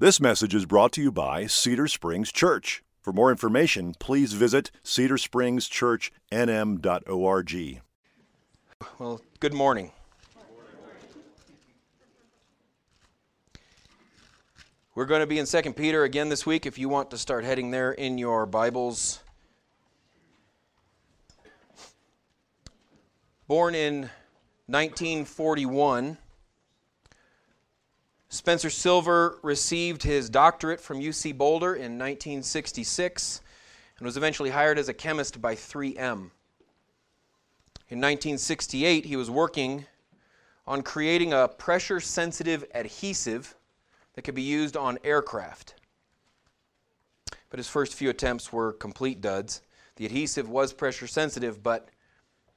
This message is brought to you by Cedar Springs Church. For more information, please visit cedarspringschurchnm.org. Well, good morning. We're going to be in 2 Peter again this week if you want to start heading there in your Bibles. Born in 1941, Spencer Silver received his doctorate from UC Boulder in 1966 and was eventually hired as a chemist by 3M. In 1968, he was working on creating a pressure sensitive adhesive that could be used on aircraft. But his first few attempts were complete duds. The adhesive was pressure sensitive, but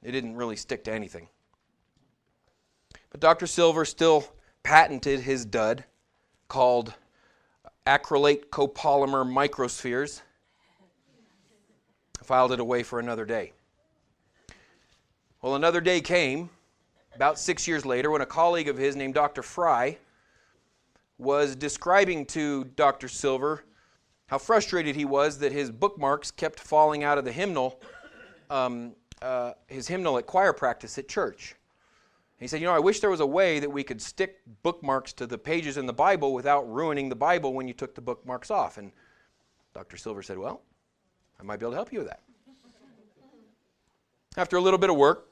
it didn't really stick to anything. But Dr. Silver still patented his dud called acrylate copolymer microspheres. Filed it away for another day. Well, another day came about six years later when a colleague of his named Dr. Fry was describing to Dr. Silver how frustrated he was that his bookmarks kept falling out of the hymnal, um, uh, his hymnal at choir practice at church. He said, You know, I wish there was a way that we could stick bookmarks to the pages in the Bible without ruining the Bible when you took the bookmarks off. And Dr. Silver said, Well, I might be able to help you with that. After a little bit of work,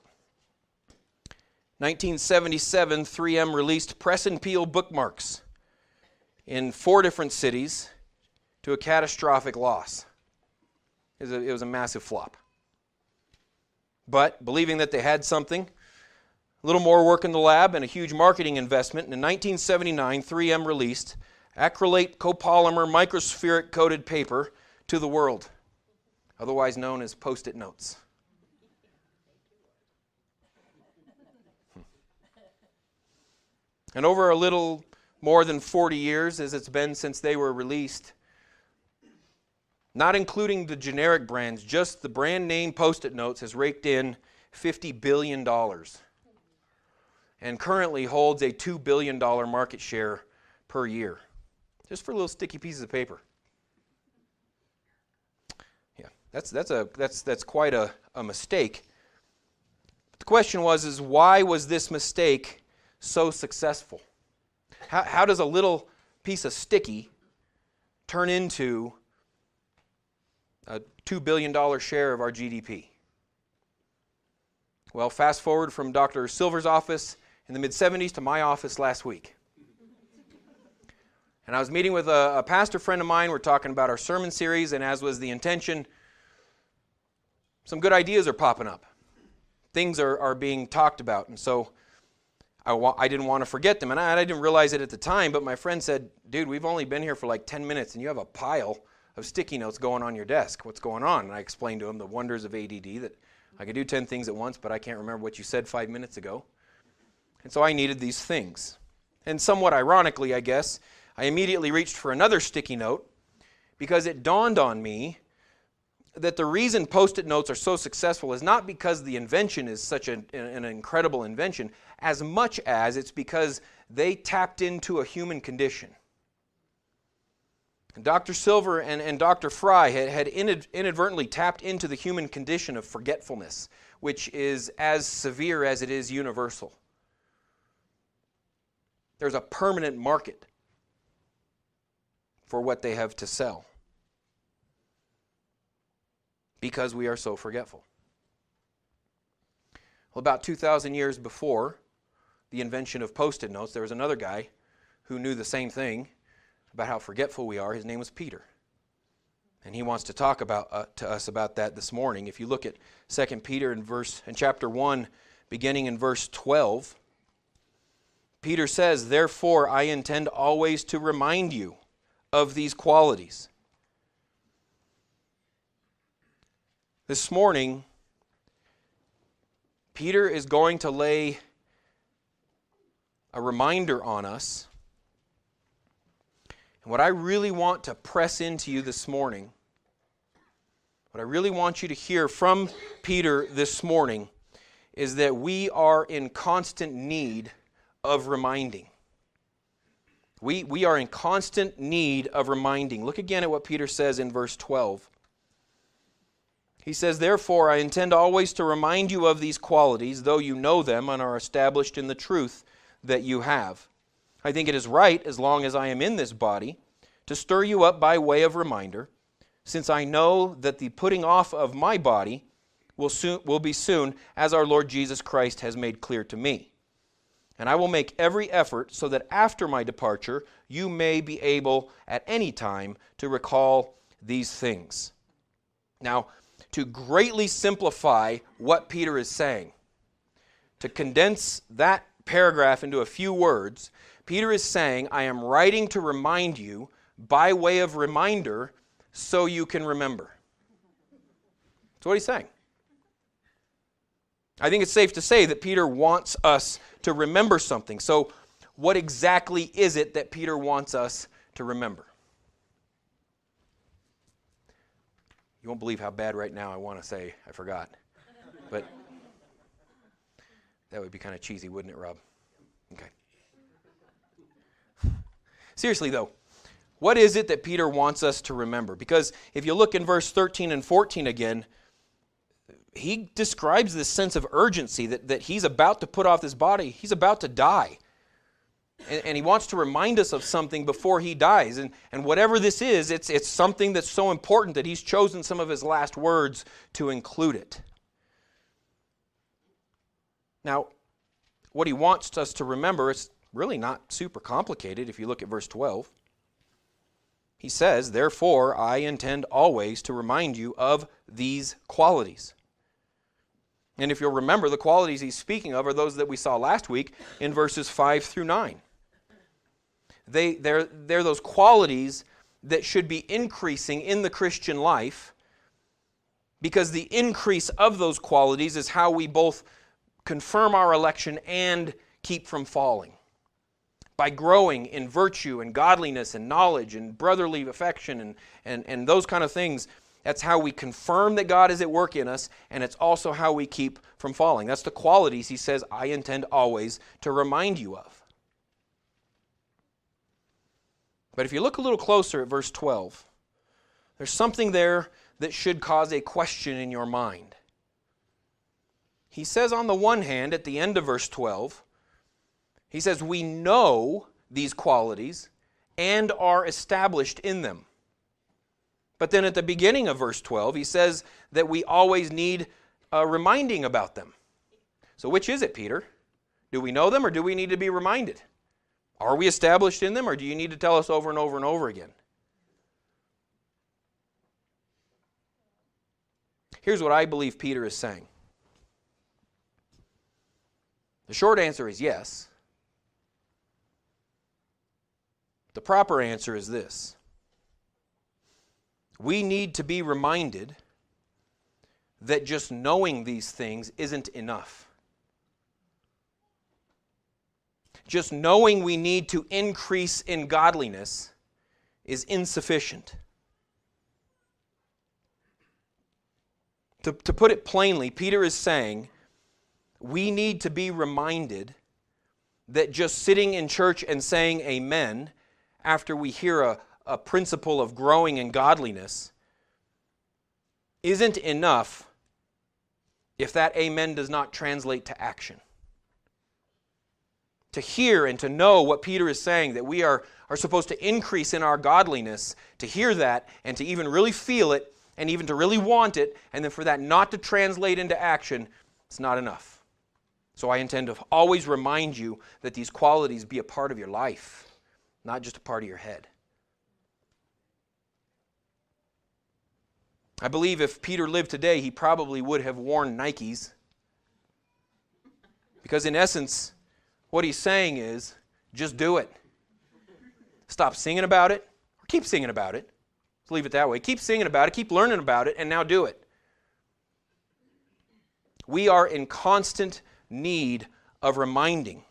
1977, 3M released Press and Peel bookmarks in four different cities to a catastrophic loss. It was a, it was a massive flop. But believing that they had something, a little more work in the lab, and a huge marketing investment, And in 1979, 3M released acrylate copolymer microspheric coated paper to the world, otherwise known as post it notes. And over a little more than 40 years, as it's been since they were released, not including the generic brands, just the brand name post it notes has raked in $50 billion and currently holds a $2 billion market share per year, just for little sticky pieces of paper. Yeah, that's, that's, a, that's, that's quite a, a mistake. the question was, is why was this mistake so successful? How, how does a little piece of sticky turn into a $2 billion share of our GDP? Well, fast forward from Dr. Silver's office in the mid 70s to my office last week. And I was meeting with a, a, pastor friend of mine. We're talking about our sermon series, and as was the intention, some good ideas are popping up. Things are, are being talked about. And so I, wa- I didn't want to forget them. And I, I didn't realize it at the time, but my friend said, Dude, we've only been here for like 10 minutes, and you have a pile of sticky notes going on your desk. What's going on? And I explained to him the wonders of ADD that I could do 10 things at once, but I can't remember what you said five minutes ago. And so I needed these things. And somewhat ironically, I guess, I immediately reached for another sticky note because it dawned on me that the reason post it notes are so successful is not because the invention is such a, an incredible invention, as much as it's because they tapped into a human condition. Dr. Silver and, and Dr. Fry had, had inadvertently tapped into the human condition of forgetfulness, which is as severe as it is universal. There's a permanent market for what they have to sell because we are so forgetful. Well, about 2,000 years before the invention of post it notes, there was another guy who knew the same thing about how forgetful we are. His name was Peter. And he wants to talk about, uh, to us about that this morning. If you look at 2 Peter in, verse, in chapter 1, beginning in verse 12, Peter says, Therefore, I intend always to remind you of these qualities. This morning, Peter is going to lay a reminder on us. And what I really want to press into you this morning, what I really want you to hear from Peter this morning, is that we are in constant need of reminding. We, we are in constant need of reminding. Look again at what Peter says in verse 12. He says, Therefore, I intend always to remind you of these qualities, though you know them and are established in the truth that you have. I think it is right, as long as I am in this body, to stir you up by way of reminder, since I know that the putting off of my body will, soon, will be soon, as our Lord Jesus Christ has made clear to me. And I will make every effort so that after my departure, you may be able at any time to recall these things. Now, to greatly simplify what Peter is saying, to condense that paragraph into a few words, Peter is saying, I am writing to remind you by way of reminder so you can remember. That's what he's saying. I think it's safe to say that Peter wants us to remember something. So, what exactly is it that Peter wants us to remember? You won't believe how bad right now I want to say I forgot. But that would be kind of cheesy, wouldn't it, Rob? Okay. Seriously, though, what is it that Peter wants us to remember? Because if you look in verse 13 and 14 again, he describes this sense of urgency that, that he's about to put off this body, he's about to die. And, and, he wants to remind us of something before he dies. And, and whatever this is, it's, it's something that's so important that he's chosen some of his last words to include it. Now, what he wants us to remember is really not super complicated if you look at verse 12. He says, Therefore, I intend always to remind you of these qualities. And if you'll remember, the qualities he's speaking of are those that we saw last week in verses 5 through 9. They, they're, they're those qualities that should be increasing in the Christian life because the increase of those qualities is how we both confirm our election and keep from falling by growing in virtue and godliness and knowledge and brotherly affection and, and, and those kind of things. That's how we confirm that God is at work in us, and it's also how we keep from falling. That's the qualities he says, I intend always to remind you of. But if you look a little closer at verse 12, there's something there that should cause a question in your mind. He says, on the one hand, at the end of verse 12, he says, We know these qualities and are established in them. But then at the beginning of verse 12, he says that we always need a reminding about them. So, which is it, Peter? Do we know them or do we need to be reminded? Are we established in them or do you need to tell us over and over and over again? Here's what I believe Peter is saying. The short answer is yes. The proper answer is this we need to be reminded that just knowing these things isn't enough. Just knowing we need to increase in godliness is insufficient. To, to put it plainly, Peter is saying we need to be reminded that just sitting in church and saying amen after we hear a, a principle of growing in godliness isn't enough if that amen does not translate to action. To hear and to know what Peter is saying, that we are, are supposed to increase in our godliness, to hear that and to even really feel it and even to really want it, and then for that not to translate into action, it's not enough. So I intend to always remind you that these qualities be a part of your life not just a part of your head. I believe if Peter lived today, he probably would have worn Nikes. Because, in essence, what he's saying is just do it. Stop singing about it, or keep singing about it. Let's leave it that way. Keep singing about it, keep learning about it, and now do it. We are in constant need of reminding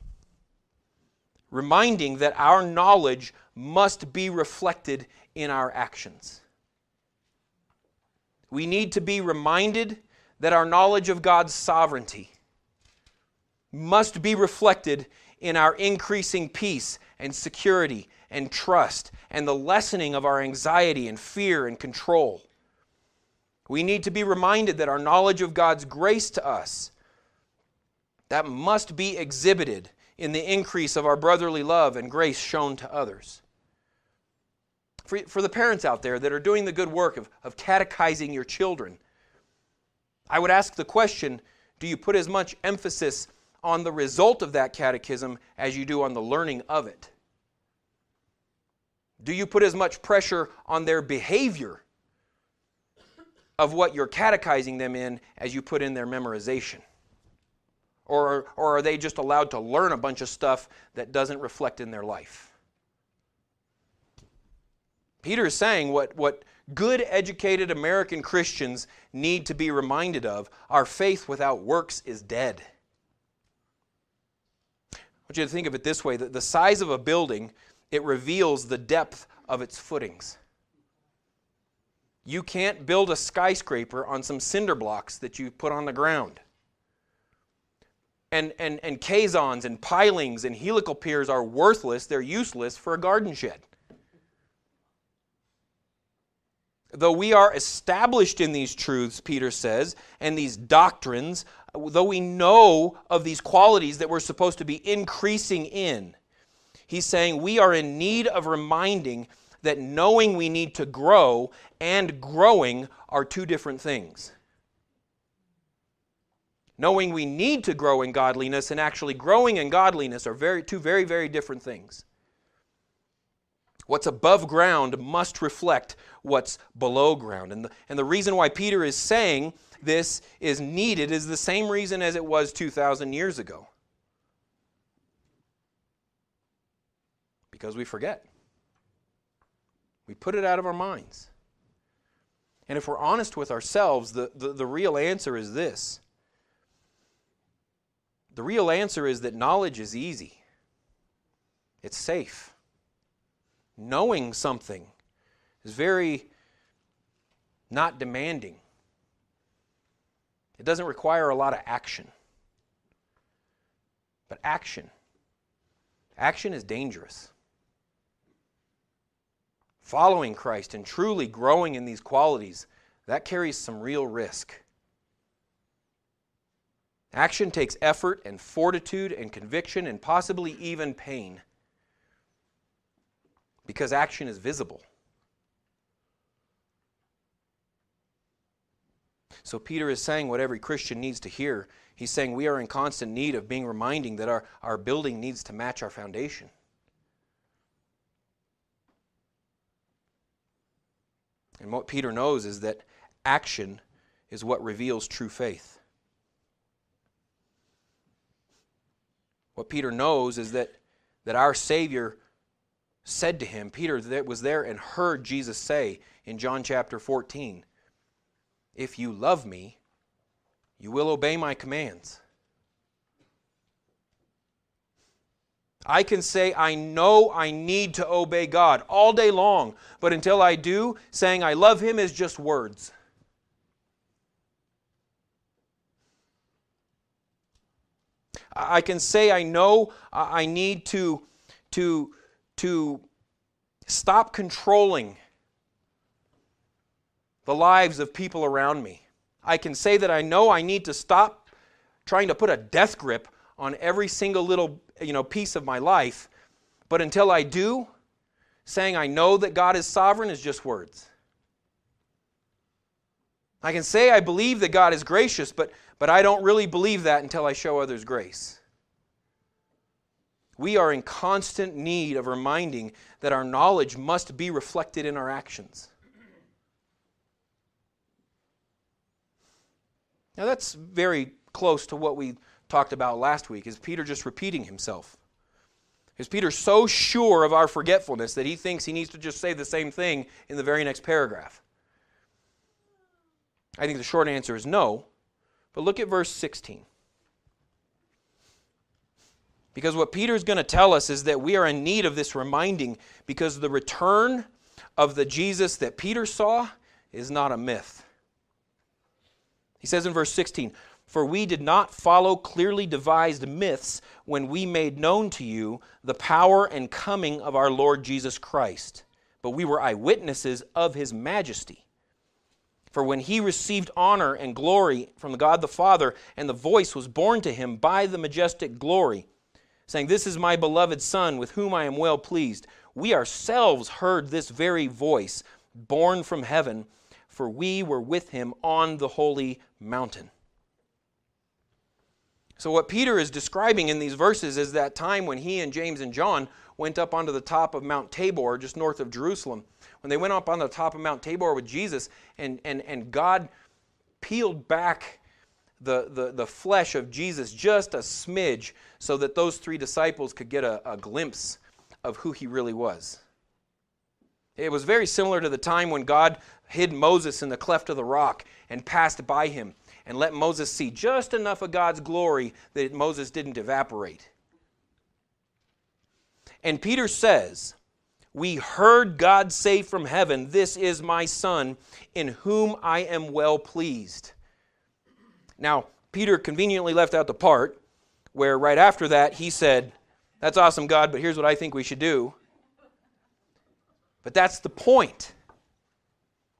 reminding that our knowledge must be reflected in our actions. We need to be reminded that our knowledge of God's sovereignty must be reflected in our increasing peace and security and trust and the lessening of our anxiety and fear and control. We need to be reminded that our knowledge of God's grace to us that must be exhibited in the increase of our brotherly love and grace shown to others. For, for the parents out there that are doing the good work of, of catechizing your children, I would ask the question do you put as much emphasis on the result of that catechism as you do on the learning of it? Do you put as much pressure on their behavior of what you're catechizing them in as you put in their memorization? Or, or are they just allowed to learn a bunch of stuff that doesn't reflect in their life? Peter is saying what, what good, educated American Christians need to be reminded of our faith without works is dead. I want you to think of it this way that the size of a building, it reveals the depth of its footings. You can't build a skyscraper on some cinder blocks that you put on the ground. And, and, and caissons and pilings and helical piers are worthless, they're useless for a garden shed. Though we are established in these truths, Peter says, and these doctrines, though we know of these qualities that we're supposed to be increasing in, he's saying we are in need of reminding that knowing we need to grow and growing are two different things. Knowing we need to grow in godliness and actually growing in godliness are very, two very, very different things. What's above ground must reflect what's below ground. And the, and the reason why Peter is saying this is needed is the same reason as it was 2,000 years ago. Because we forget. We put it out of our minds. And if we're honest with ourselves, the, the, the real answer is this the real answer is that knowledge is easy, it's safe knowing something is very not demanding. It doesn't require a lot of action. But action, action is dangerous. Following Christ and truly growing in these qualities, that carries some real risk. Action takes effort and fortitude and conviction and possibly even pain because action is visible. So Peter is saying what every Christian needs to hear. He's saying we are in constant need of being reminding that our, our building needs to match our foundation. And what Peter knows is that action is what reveals true faith. What Peter knows is that, that our Savior said to him, Peter that was there and heard Jesus say in John chapter 14, If you love me, you will obey my commands. I can say, I know I need to obey God all day long, but until I do, saying I love Him is just words. I can say, I know I need to, to to stop controlling the lives of people around me. I can say that I know I need to stop trying to put a death grip on every single little you know, piece of my life, but until I do, saying I know that God is sovereign is just words. I can say I believe that God is gracious, but, but I don't really believe that until I show others grace we are in constant need of reminding that our knowledge must be reflected in our actions. Now, that's very close to what we talked about last week. Is Peter just repeating himself? Is Peter so sure of our forgetfulness that he thinks he needs to just say the same thing in the very next paragraph? I think the short answer is no. But look at verse 16. Because what Peter's going to tell us is that we are in need of this reminding because the return of the Jesus that Peter saw is not a myth. He says in verse 16, For we did not follow clearly devised myths when we made known to you the power and coming of our Lord Jesus Christ, but we were eyewitnesses of his majesty. For when he received honor and glory from God the Father, and the voice was borne to him by the majestic glory, saying, This is my beloved Son, with whom I am well pleased, we ourselves heard this very voice, borne from heaven, for we were with him on the holy mountain. So, what Peter is describing in these verses is that time when he and James and John went up onto the top of Mount Tabor, just north of Jerusalem. When they went up on the top of Mount Tabor with Jesus, and, and, and God peeled back the, the, the flesh of Jesus just a smidge so that those three disciples could get a, a glimpse of who he really was. It was very similar to the time when God hid Moses in the cleft of the rock and passed by him and let Moses see just enough of God's glory that Moses didn't evaporate. And Peter says, We heard God say from heaven, This is my Son, in whom I am well pleased. Now, Peter conveniently left out the part where right after that he said, That's awesome, God, but here's what I think we should do. But that's the point.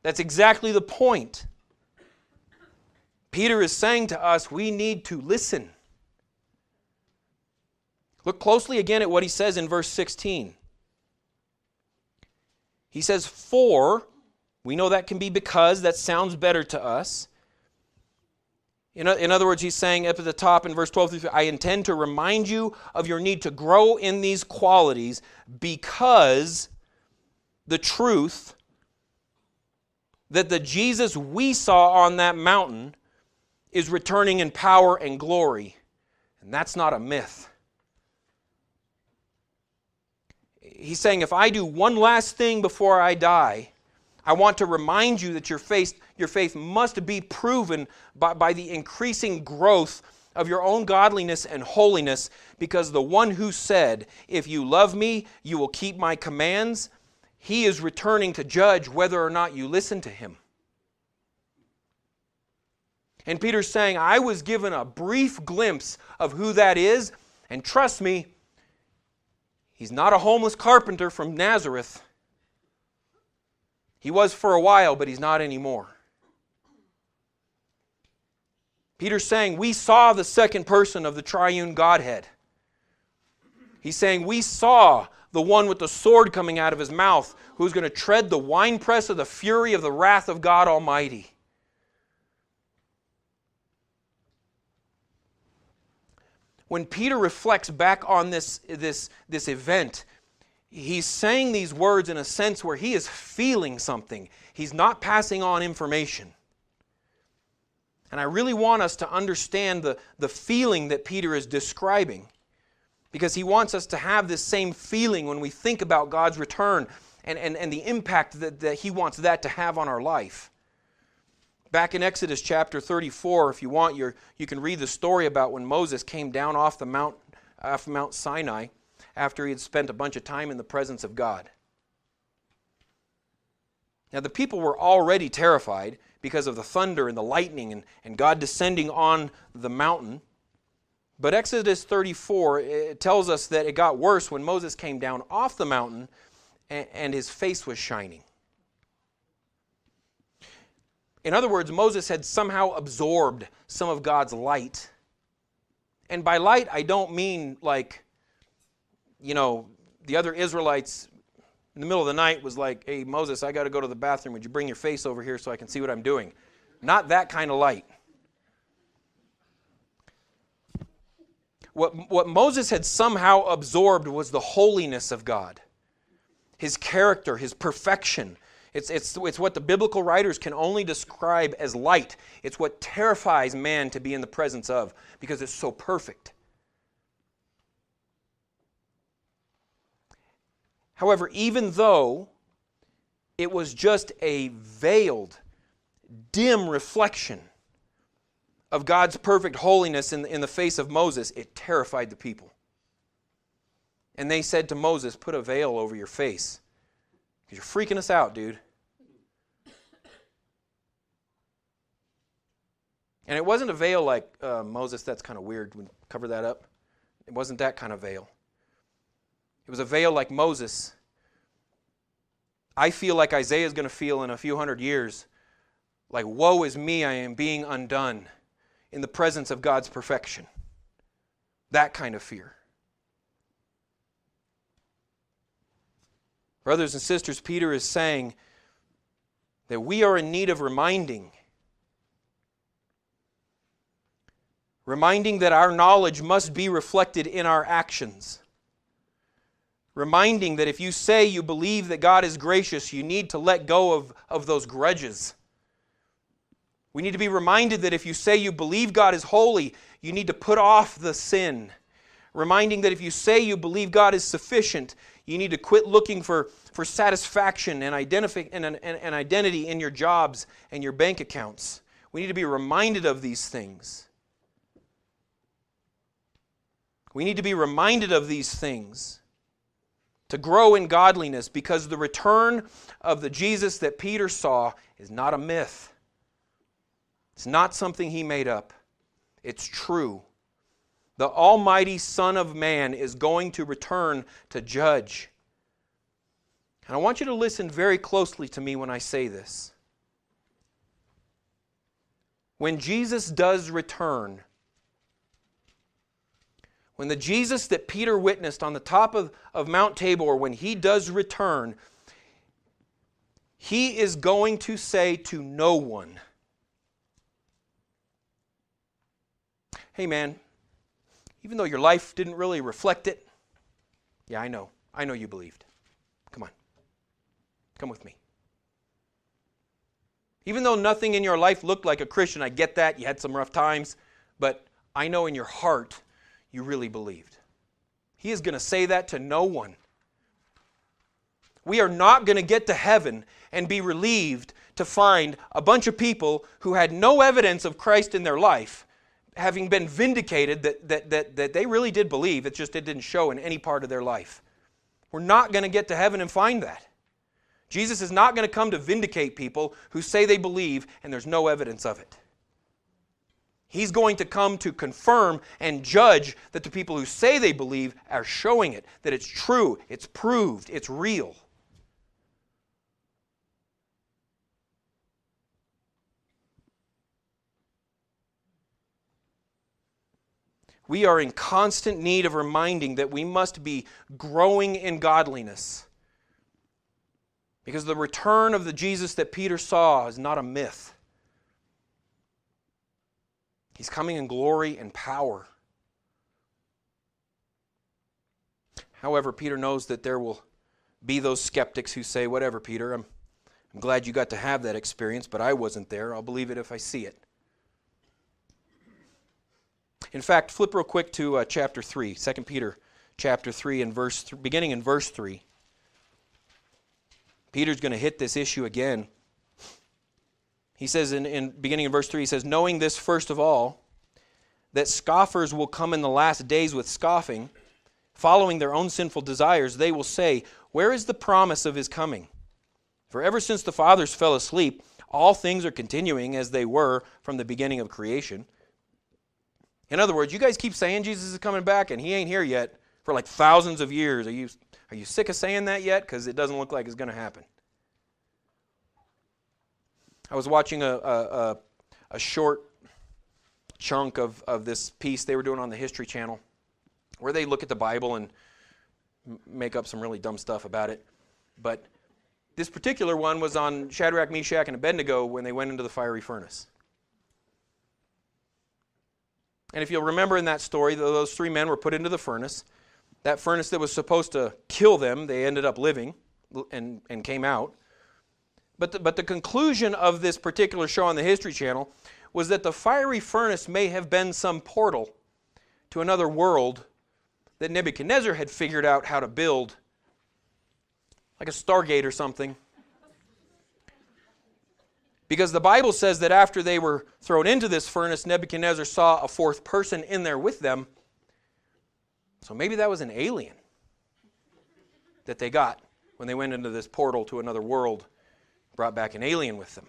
That's exactly the point. Peter is saying to us, we need to listen. Look closely again at what he says in verse 16. He says, For, we know that can be because, that sounds better to us. In, in other words, he's saying up at the top in verse 12 through I intend to remind you of your need to grow in these qualities because the truth that the Jesus we saw on that mountain is returning in power and glory. And that's not a myth. He's saying, if I do one last thing before I die, I want to remind you that your faith, your faith must be proven by, by the increasing growth of your own godliness and holiness, because the one who said, If you love me, you will keep my commands, he is returning to judge whether or not you listen to him. And Peter's saying, I was given a brief glimpse of who that is, and trust me, he's not a homeless carpenter from Nazareth. He was for a while, but he's not anymore. Peter's saying, We saw the second person of the triune Godhead. He's saying, We saw the one with the sword coming out of his mouth, who's going to tread the winepress of the fury of the wrath of God Almighty. when Peter reflects back on this, this, this event, he's saying these words in a sense where he is feeling something. He's not passing on information. And I really want us to understand the, the feeling that Peter is describing because he wants us to have this same feeling when we think about God's return and, and, and the impact that, that he wants that to have on our life. Back in Exodus chapter 34, if you want, you you can read the story about when Moses came down off the mount, off Mount Sinai after he had spent a bunch of time in the presence of God. Now, the people were already terrified because of the thunder and the lightning and, and God descending on the mountain. But Exodus 34 it tells us that it got worse when Moses came down off the mountain and, and his face was shining. In other words, Moses had somehow absorbed some of God's light. And by light, I don't mean like, you know, the other Israelites in the middle of the night was like, hey, Moses, I got to go to the bathroom. Would you bring your face over here so I can see what I'm doing? Not that kind of light. What, what Moses had somehow absorbed was the holiness of God, his character, his perfection, it's, it's, it's what the biblical writers can only describe as light. It's what terrifies man to be in the presence of because it's so perfect. However, even though it was just a veiled, dim reflection of God's perfect holiness in, in the face of Moses, it terrified the people. And they said to Moses, Put a veil over your face because you're freaking us out, dude. And it wasn't a veil like uh, Moses, that's kind of weird. We cover that up. It wasn't that kind of veil. It was a veil like Moses. I feel like Isaiah is going to feel in a few hundred years like, Woe is me, I am being undone in the presence of God's perfection. That kind of fear. Brothers and sisters, Peter is saying that we are in need of reminding. Reminding that our knowledge must be reflected in our actions. Reminding that if you say you believe that God is gracious, you need to let go of, of those grudges. We need to be reminded that if you say you believe God is holy, you need to put off the sin. Reminding that if you say you believe God is sufficient, you need to quit looking for, for satisfaction and, identifi- and, and, and identity in your jobs and your bank accounts. We need to be reminded of these things. We need to be reminded of these things to grow in godliness because the return of the Jesus that Peter saw is not a myth. It's not something he made up, it's true. The Almighty Son of Man is going to return to judge. And I want you to listen very closely to me when I say this. When Jesus does return, when the Jesus that Peter witnessed on the top of, of Mount Tabor, when he does return, he is going to say to no one, hey man, even though your life didn't really reflect it, yeah, I know. I know you believed. Come on. Come with me. Even though nothing in your life looked like a Christian, I get that. You had some rough times, but I know in your heart you really believed. He is going to say that to no one. We are not going to get to heaven and be relieved to find a bunch of people who had no evidence of Christ in their life having been vindicated that, that, that, that they really did believe, it's just it didn't show in any part of their life. We're not going to get to heaven and find that. Jesus is not going to come to vindicate people who say they believe and there's no evidence of it. He's going to come to confirm and judge that the people who say they believe are showing it, that it's true, it's proved, it's real. we are in constant need of reminding that we must be growing in godliness. Because the return of the Jesus that Peter saw is not a myth. He's coming in glory and power. However, Peter knows that there will be those skeptics who say, Whatever, Peter, I'm, I'm glad you got to have that experience, but I wasn't there. I'll believe it if I see it. In fact, flip real quick to uh, chapter 3, 2 Peter chapter 3 and verse th- beginning in verse 3. Peter's going to hit this issue again. He says in, in beginning in verse 3, he says, Knowing this first of all, that scoffers will come in the last days with scoffing, following their own sinful desires, they will say, Where is the promise of his coming? For ever since the fathers fell asleep, all things are continuing as they were from the beginning of creation. In other words, you guys keep saying Jesus is coming back and he ain't here yet for like thousands of years. Are you, are you sick of saying that yet? Because it doesn't look like it's going to happen. I was watching a, a, a, short chunk of, of this piece they were doing on the History Channel where they look at the Bible and make up some really dumb stuff about it. But this particular one was on Shadrach, Meshach, and Abednego when they went into the fiery furnace. And if you'll remember in that story, those three men were put into the furnace. That furnace that was supposed to kill them, they ended up living and, and came out. But the, but the conclusion of this particular show on the History Channel was that the fiery furnace may have been some portal to another world that Nebuchadnezzar had figured out how to build, like a Stargate or something. Because the Bible says that after they were thrown into this furnace, Nebuchadnezzar saw a fourth person in there with them. So maybe that was an alien that they got when they went into this portal to another world, brought back an alien with them.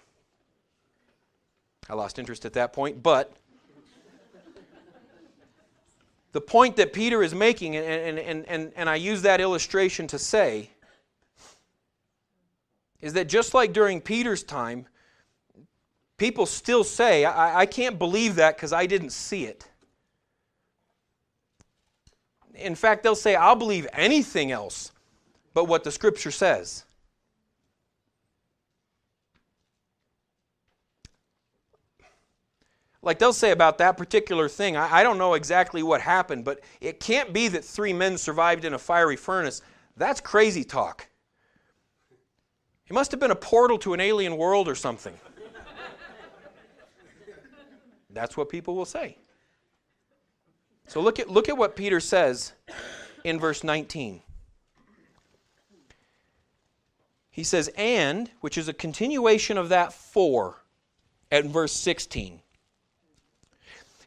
I lost interest at that point, but the point that Peter is making, and, and, and, and I use that illustration to say, is that just like during Peter's time, people still say, I, I can't believe that because I didn't see it. In fact, they'll say, I'll believe anything else but what the scripture says. Like they'll say about that particular thing, I, I, don't know exactly what happened, but it can't be that three men survived in a fiery furnace. That's crazy talk. It must have been a portal to an alien world or something. That's what people will say. So look at, look at what Peter says in verse 19. He says, and, which is a continuation of that for at verse 16.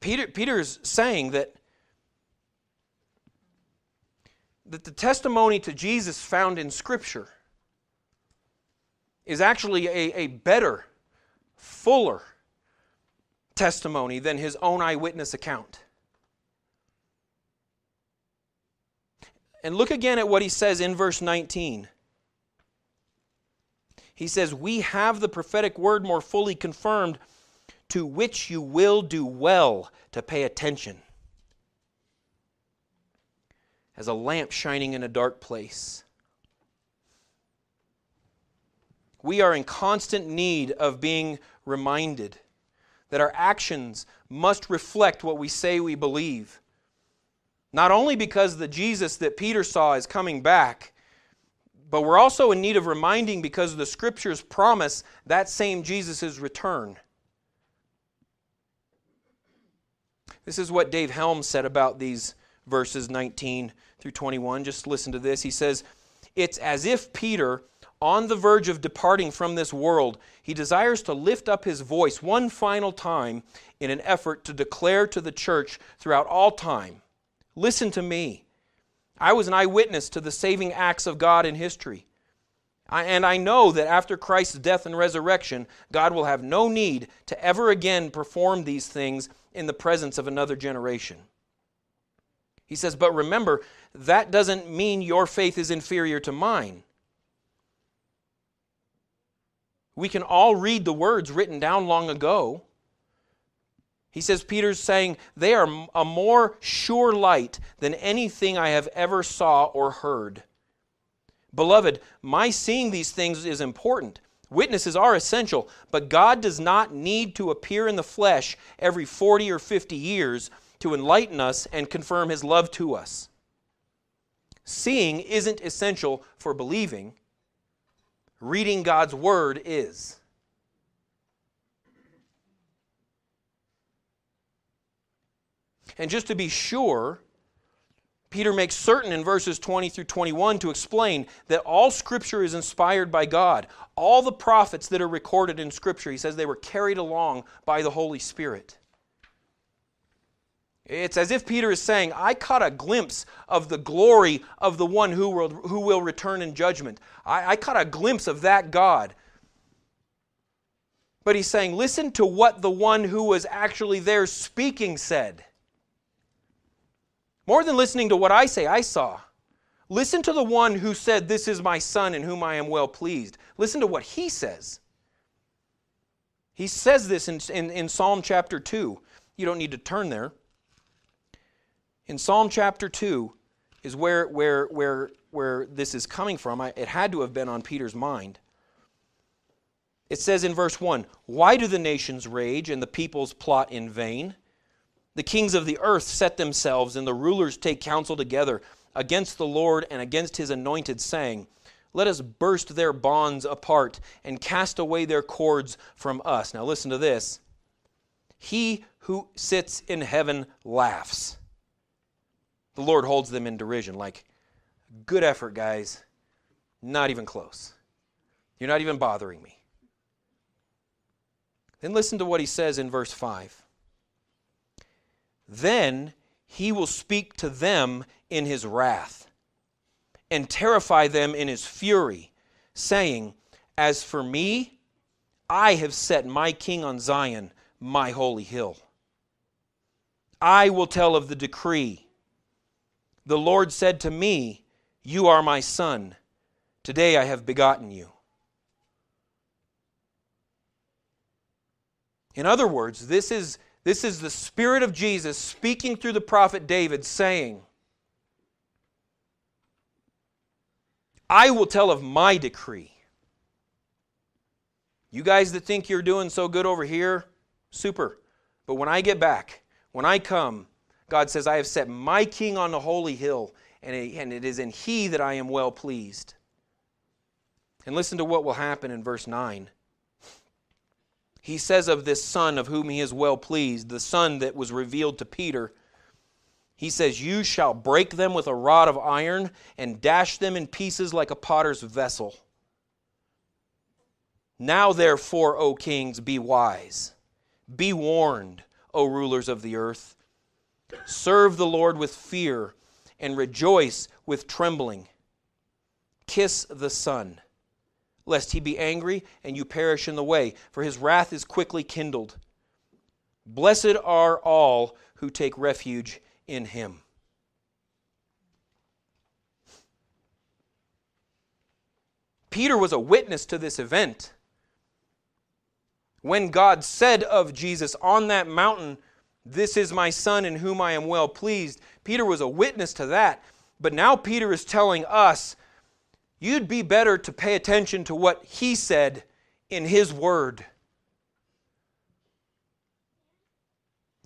Peter, Peter's saying that that the testimony to Jesus found in Scripture is actually a, a better, fuller testimony than his own eyewitness account. And look again at what he says in verse 19. He says, We have the prophetic word more fully confirmed, to which you will do well to pay attention as a lamp shining in a dark place. We are in constant need of being reminded that our actions must reflect what we say we believe. Not only because the Jesus that Peter saw is coming back, but we're also in need of reminding because the scriptures promise that same Jesus' return. This is what Dave Helms said about these verses 19 through 21. Just listen to this. He says, It's as if Peter, on the verge of departing from this world, he desires to lift up his voice one final time in an effort to declare to the church throughout all time Listen to me. I was an eyewitness to the saving acts of God in history. I, and I know that after Christ's death and resurrection, God will have no need to ever again perform these things in the presence of another generation. He says, But remember, that doesn't mean your faith is inferior to mine. We can all read the words written down long ago. He says, Peter's saying, they are a more sure light than anything I have ever saw or heard. Beloved, my seeing these things is important. Witnesses are essential, but God does not need to appear in the flesh every 40 or 50 years to enlighten us and confirm his love to us. Seeing isn't essential for believing, reading God's word is. And just to be sure, Peter makes certain in verses 20 through 21 to explain that all Scripture is inspired by God. All the prophets that are recorded in Scripture, he says they were carried along by the Holy Spirit. It's as if Peter is saying, I caught a glimpse of the glory of the one who will, who will return in judgment. I, I caught a glimpse of that God. But he's saying, listen to what the one who was actually there speaking said. More than listening to what I say, I saw. Listen to the one who said, This is my son in whom I am well pleased. Listen to what he says. He says this in, in, in Psalm chapter 2. You don't need to turn there in Psalm chapter 2 is where, where, where, where this is coming from. I, it had to have been on Peter's mind. It says in verse 1 Why do the nations rage and the peoples plot in vain? The kings of the earth set themselves, and the rulers take counsel together against the Lord and against his anointed, saying, Let us burst their bonds apart and cast away their cords from us. Now listen to this. He who sits in heaven laughs. The Lord holds them in derision, like, good effort, guys. Not even close. You're not even bothering me. Then listen to what he says in verse 5. Then he will speak to them in his wrath and terrify them in his fury, saying, As for me, I have set my king on Zion, my holy hill. I will tell of the decree. The Lord said to me, You are my son. Today I have begotten you. In other words, this is, this is the Spirit of Jesus speaking through the prophet David, saying, I will tell of my decree. You guys that think you're doing so good over here, super. But when I get back, when I come, God says, I have set my king on the holy hill, and it is in he that I am well pleased. And listen to what will happen in verse 9 he says of this son of whom he is well pleased, the son that was revealed to Peter, he says, You shall break them with a rod of iron and dash them in pieces like a potter's vessel. Now, therefore, O kings, be wise. Be warned, O rulers of the earth. Serve the Lord with fear and rejoice with trembling. Kiss the Son lest he be angry and you perish in the way, for his wrath is quickly kindled. Blessed are all who take refuge in him. Peter was a witness to this event. When God said of Jesus on that mountain, This is my Son in whom I am well pleased, Peter was a witness to that. But now Peter is telling us you'd be better to pay attention to what he said in his word.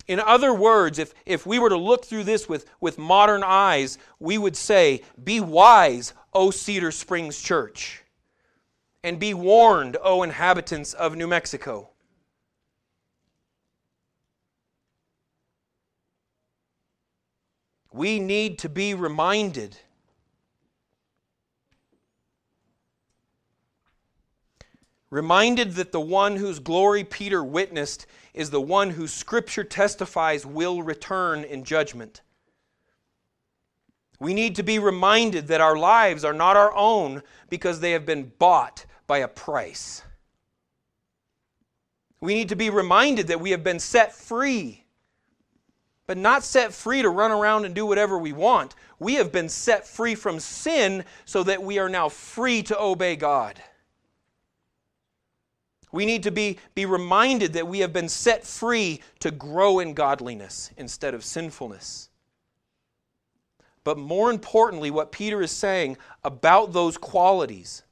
In other words, if, if we were to look through this with, with modern eyes, we would say, Be wise, O Cedar Springs Church, and be warned, O inhabitants of New Mexico. We need to be reminded reminded that the one whose glory Peter witnessed is the one whose scripture testifies will return in judgment. We need to be reminded that our lives are not our own because they have been bought by a price. We need to be reminded that we have been set free, but not set free to run around and do whatever we want. We have been set free from sin so that we are now free to obey God. We need to be, be reminded that we have been set free to grow in godliness instead of sinfulness. But more importantly, what Peter is saying about those qualities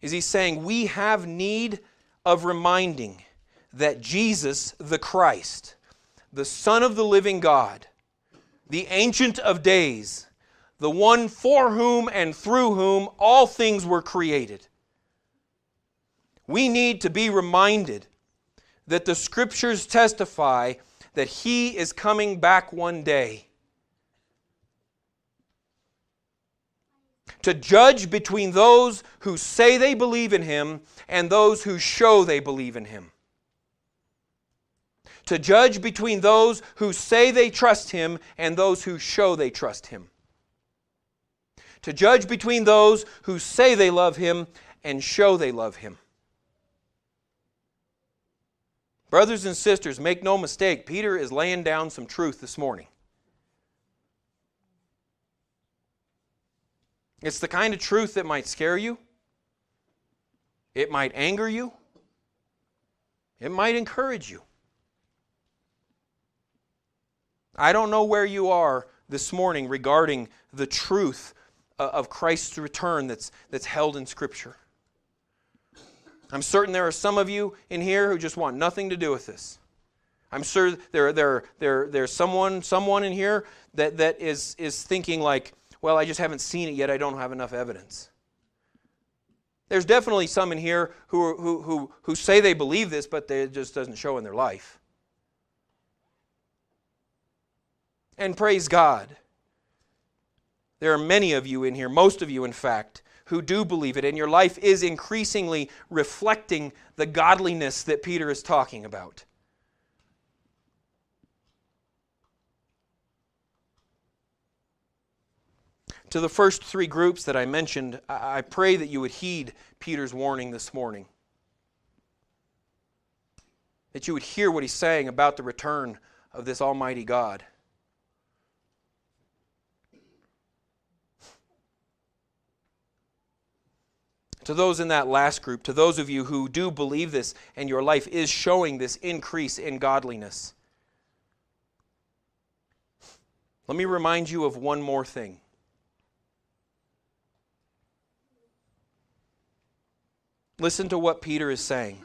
is he's saying we have need of reminding that Jesus, the Christ, the Son of the living God, the Ancient of Days, the one for whom and through whom all things were created, we need to be reminded that the scriptures testify that he is coming back one day to judge between those who say they believe in him and those who show they believe in him. To judge between those who say they trust him and those who show they trust him. To judge between those who say they love him and show they love him. Brothers and sisters, make no mistake, Peter is laying down some truth this morning. It's the kind of truth that might scare you, it might anger you, it might encourage you. I don't know where you are this morning regarding the truth uh, of Christ's return that's, that's held in Scripture. I'm certain there are some of you in here who just want nothing to do with this. I'm sure there, there, there, there's someone, someone in here that, that is, is thinking like, well, I just haven't seen it yet. I don't have enough evidence. There's definitely some in here who, who, who, who say they believe this, but it just doesn't show in their life. And praise God. There are many of you in here, most of you, in fact, who do believe it, and your life is increasingly reflecting the godliness that Peter is talking about. To the first three groups that I mentioned, I pray that you would heed Peter's warning this morning. That you would hear what he's saying about the return of this Almighty God. To those in that last group, to those of you who do believe this and your life is showing this increase in godliness, let me remind you of one more thing. Listen to what Peter is saying.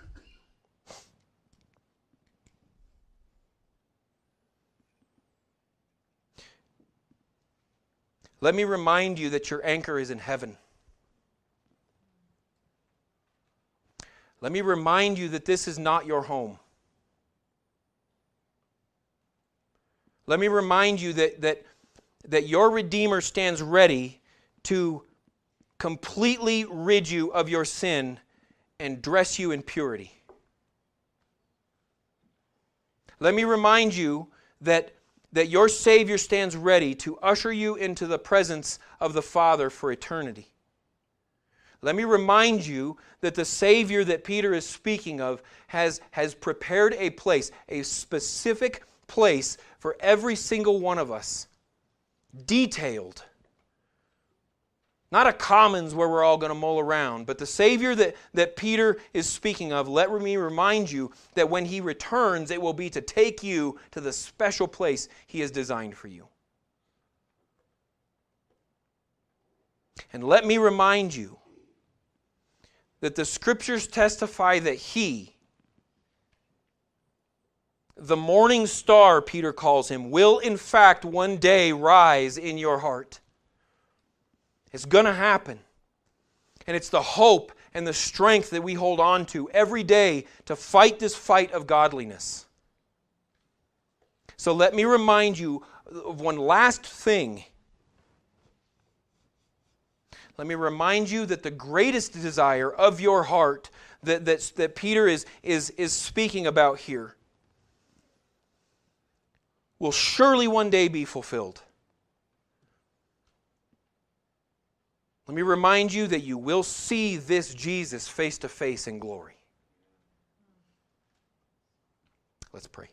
Let me remind you that your anchor is in heaven. Let me remind you that this is not your home. Let me remind you that, that, that your Redeemer stands ready to completely rid you of your sin and dress you in purity. Let me remind you that, that your Savior stands ready to usher you into the presence of the Father for eternity. Let me remind you that the Savior that Peter is speaking of has, has prepared a place, a specific place for every single one of us, detailed not a commons where we're all going to mull around, but the Savior that, that Peter is speaking of, let me remind you that when he returns, it will be to take you to the special place he has designed for you. And let me remind you that the scriptures testify that he, the morning star, Peter calls him, will in fact one day rise in your heart. It's going to happen. And it's the hope and the strength that we hold on to every day to fight this fight of godliness. So let me remind you of one last thing. Let me remind you that the greatest desire of your heart that, that, that Peter is, is, is speaking about here will surely one day be fulfilled. Let me remind you that you will see this Jesus face to face in glory. Let's pray.